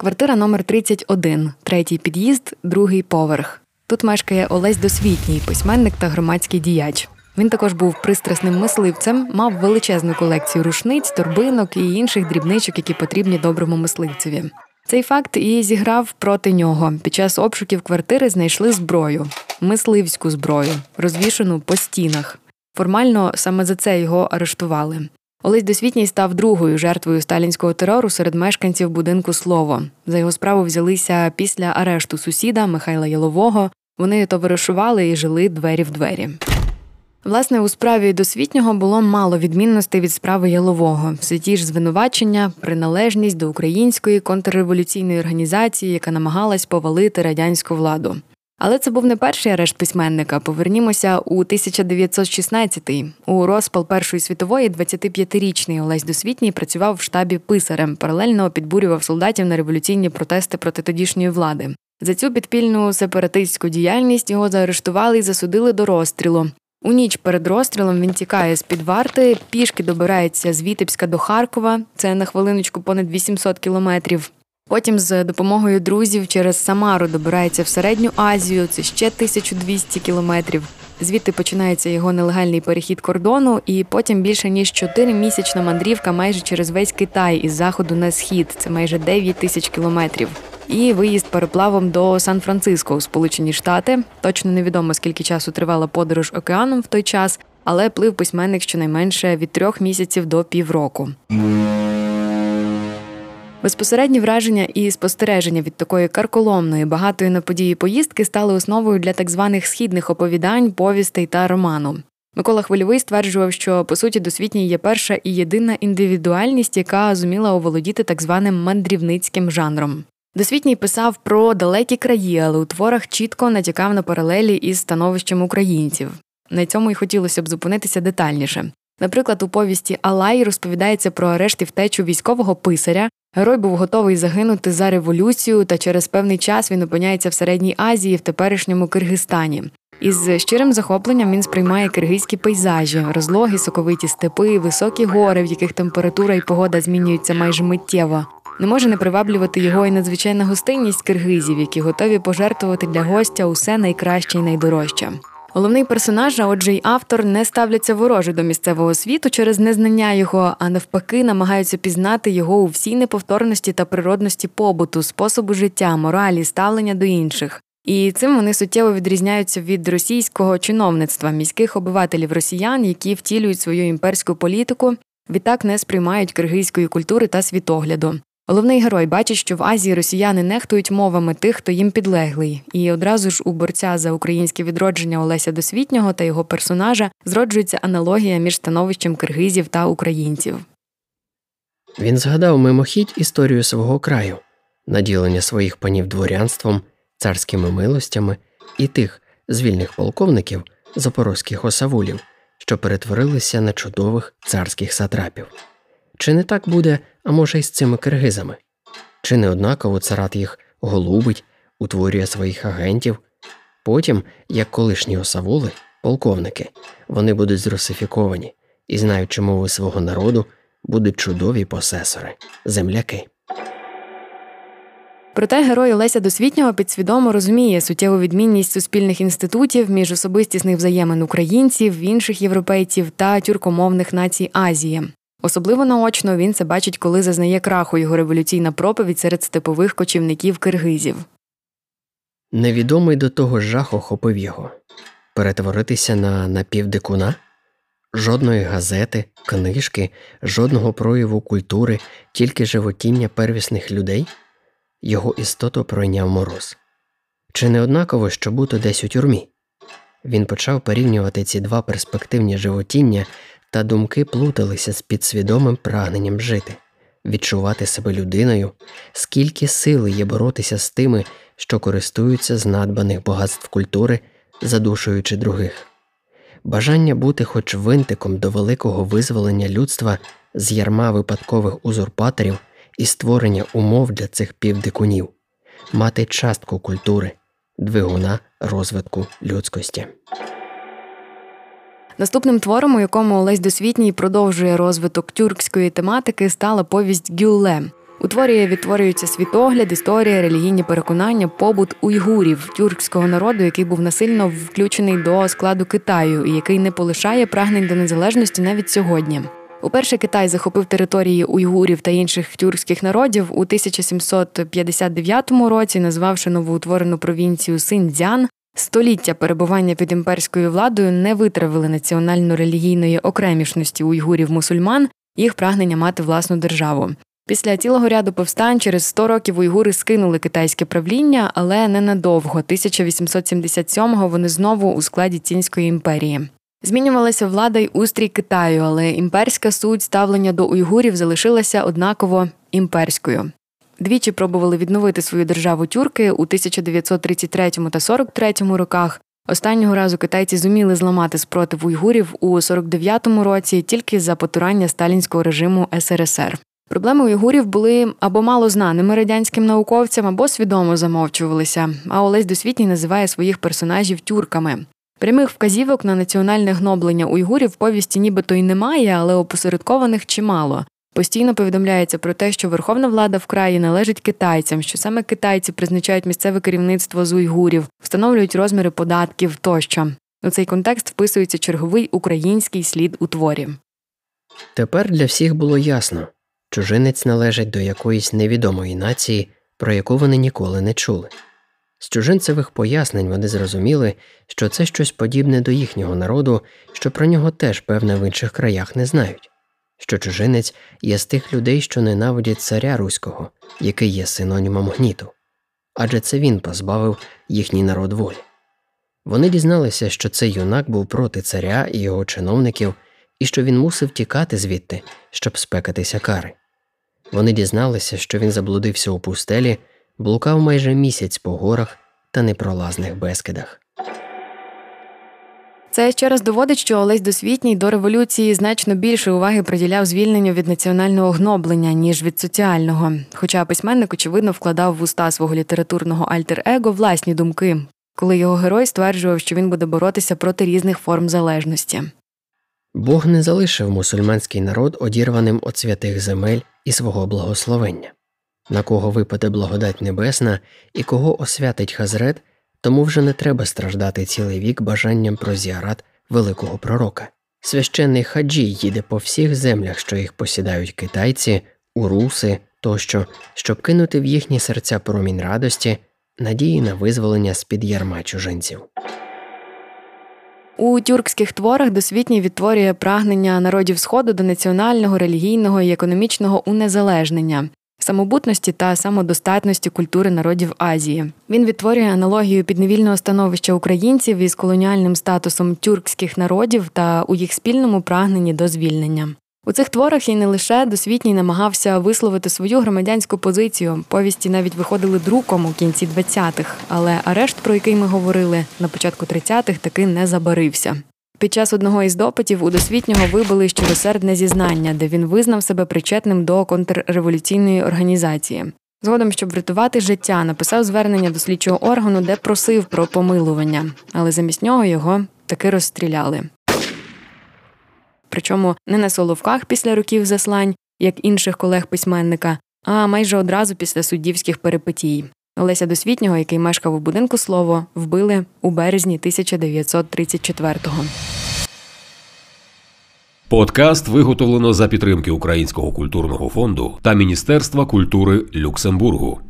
Квартира номер 31 третій під'їзд, другий поверх. Тут мешкає Олесь Досвітній, письменник та громадський діяч. Він також був пристрасним мисливцем, мав величезну колекцію рушниць, торбинок і інших дрібничок, які потрібні доброму мисливцеві. Цей факт і зіграв проти нього. Під час обшуків квартири знайшли зброю, мисливську зброю, розвішену по стінах. Формально саме за це його арештували. Олесь Досвітній став другою жертвою сталінського терору серед мешканців будинку Слово. За його справу взялися після арешту сусіда Михайла Ялового. Вони товаришували і жили двері в двері. Власне, у справі досвітнього було мало відмінностей від справи Ялового. Все ті ж звинувачення, приналежність до української контрреволюційної організації, яка намагалась повалити радянську владу. Але це був не перший арешт письменника. Повернімося у 1916-й. У розпал Першої світової 25-річний Олесь Досвітній працював в штабі писарем, паралельно підбурював солдатів на революційні протести проти тодішньої влади. За цю підпільну сепаратистську діяльність його заарештували і засудили до розстрілу. У ніч перед розстрілом він тікає з під варти, пішки добирається з Вітебська до Харкова. Це на хвилиночку понад 800 кілометрів. Потім з допомогою друзів через Самару добирається в середню Азію. Це ще 1200 кілометрів. Звідти починається його нелегальний перехід кордону, і потім більше ніж 4-місячна мандрівка майже через весь Китай із заходу на схід. Це майже 9 тисяч кілометрів. І виїзд пароплавом до Сан-Франциско у Сполучені Штати. Точно невідомо скільки часу тривала подорож океаном в той час, але плив письменник щонайменше від трьох місяців до півроку. Безпосередні враження і спостереження від такої карколомної, багатої на події поїздки стали основою для так званих східних оповідань, повістей та роману. Микола Хвильовий стверджував, що по суті досвітній є перша і єдина індивідуальність, яка зуміла оволодіти так званим мандрівницьким жанром. Досвітній писав про далекі краї, але у творах чітко натякав на паралелі із становищем українців. На цьому й хотілося б зупинитися детальніше. Наприклад, у повісті Алай розповідається про арешт і втечу військового писаря. Герой був готовий загинути за революцію, та через певний час він опиняється в середній Азії в теперішньому Киргизстані. Із щирим захопленням він сприймає киргизькі пейзажі, розлоги, соковиті степи, високі гори, в яких температура і погода змінюються майже миттєво. Не може не приваблювати його і надзвичайна гостинність киргизів, які готові пожертвувати для гостя усе найкраще і найдорожче. Головний персонаж, а отже, й автор не ставляться вороже до місцевого світу через незнання його, а навпаки, намагаються пізнати його у всій неповторності та природності побуту, способу життя, моралі, ставлення до інших. І цим вони суттєво відрізняються від російського чиновництва міських обивателів росіян, які втілюють свою імперську політику, відтак не сприймають киргизької культури та світогляду. Головний герой бачить, що в Азії росіяни нехтують мовами тих, хто їм підлеглий, і одразу ж у борця за українське відродження Олеся Досвітнього та його персонажа зроджується аналогія між становищем киргизів та українців. Він згадав мимохідь історію свого краю, наділення своїх панів дворянством, царськими милостями і тих звільних полковників запорозьких осавулів, що перетворилися на чудових царських сатрапів. Чи не так буде, а може, й з цими киргизами? Чи не однаково царат їх голубить, утворює своїх агентів? Потім, як колишні осавули, полковники, вони будуть зрусифіковані і, знаючи мови свого народу, будуть чудові посесори, земляки. Проте герой Олеся Досвітнього підсвідомо розуміє суттєву відмінність суспільних інститутів між особистісних взаємин українців, інших європейців та тюркомовних націй Азії. Особливо наочно він це бачить, коли зазнає краху його революційна проповідь серед степових кочівників киргизів. Невідомий до того жах охопив його перетворитися на напівдикуна, жодної газети, книжки, жодного прояву культури, тільки животіння первісних людей. Його істоту пройняв мороз. Чи не однаково, що бути десь у тюрмі? Він почав порівнювати ці два перспективні животіння та думки плуталися з підсвідомим прагненням жити, відчувати себе людиною, скільки сили є боротися з тими, що користуються з надбаних багатств культури, задушуючи других, бажання бути хоч винтиком до великого визволення людства з ярма випадкових узурпаторів і створення умов для цих півдикунів, мати частку культури, двигуна розвитку людськості. Наступним твором, у якому Олесь Досвітній продовжує розвиток тюркської тематики, стала повість Гюлле. У творі відтворюються світогляд, історія, релігійні переконання, побут уйгурів тюркського народу, який був насильно включений до складу Китаю і який не полишає прагнень до незалежності навіть сьогодні. Уперше Китай захопив території уйгурів та інших тюркських народів у 1759 році, назвавши новоутворену провінцію Синьцзян. Століття перебування під імперською владою не витравили національно-релігійної окремішності уйгурів мусульман, їх прагнення мати власну державу. Після цілого ряду повстань через 100 років уйгури скинули китайське правління, але ненадовго. 1877-го вони знову у складі Цінської імперії. Змінювалася влада й устрій Китаю, але імперська суть ставлення до уйгурів залишилася однаково імперською. Двічі пробували відновити свою державу тюрки у 1933 та 43 роках. Останнього разу китайці зуміли зламати спротив уйгурів у 49-му році тільки за потурання сталінського режиму СРСР. Проблеми уйгурів були або мало знаними радянським науковцям, або свідомо замовчувалися. А Олесь Досвітній називає своїх персонажів тюрками. Прямих вказівок на національне гноблення уйгурів в повісті нібито й немає, але опосередкованих чимало. Постійно повідомляється про те, що верховна влада в краї належить китайцям, що саме китайці призначають місцеве керівництво з уйгурів, встановлюють розміри податків тощо. У цей контекст вписується черговий український слід у творі. Тепер для всіх було ясно чужинець належить до якоїсь невідомої нації, про яку вони ніколи не чули. З чужинцевих пояснень вони зрозуміли, що це щось подібне до їхнього народу, що про нього теж, певне, в інших краях не знають, що чужинець є з тих людей, що ненавидять царя Руського, який є синонімом гніту, адже це він позбавив їхній народ волі. Вони дізналися, що цей юнак був проти царя і його чиновників, і що він мусив тікати звідти, щоб спекатися кари. Вони дізналися, що він заблудився у пустелі блукав майже місяць по горах та непролазних безкидах. Це ще раз доводить, що Олесь Досвітній до революції значно більше уваги приділяв звільненню від національного гноблення, ніж від соціального. Хоча письменник, очевидно, вкладав в уста свого літературного альтер-его власні думки, коли його герой стверджував, що він буде боротися проти різних форм залежності. Бог не залишив мусульманський народ одірваним від святих земель і свого благословення на кого випаде благодать небесна і кого освятить Хазрет, тому вже не треба страждати цілий вік бажанням про зіарат великого пророка. Священний хаджі їде по всіх землях, що їх посідають китайці, уруси тощо, щоб кинути в їхні серця промінь радості, надії на визволення з під ярма чужинців. У тюркських творах досвітній відтворює прагнення народів Сходу до національного, релігійного і економічного унезалежнення самобутності та самодостатності культури народів Азії. Він відтворює аналогію підневільного становища українців із колоніальним статусом тюркських народів та у їх спільному прагненні до звільнення. У цих творах і не лише досвітній намагався висловити свою громадянську позицію. Повісті навіть виходили друком у кінці 20-х, але арешт, про який ми говорили на початку 30-х, таки не забарився. Під час одного із допитів у досвітнього вибили щиросердне зізнання, де він визнав себе причетним до контрреволюційної організації. Згодом, щоб врятувати життя, написав звернення до слідчого органу, де просив про помилування, але замість нього його таки розстріляли. Причому не на соловках після років заслань, як інших колег письменника, а майже одразу після суддівських перипетій. Олеся Досвітнього, який мешкав у будинку слово, вбили у березні 1934-го. Подкаст виготовлено за підтримки Українського культурного фонду та Міністерства культури Люксембургу.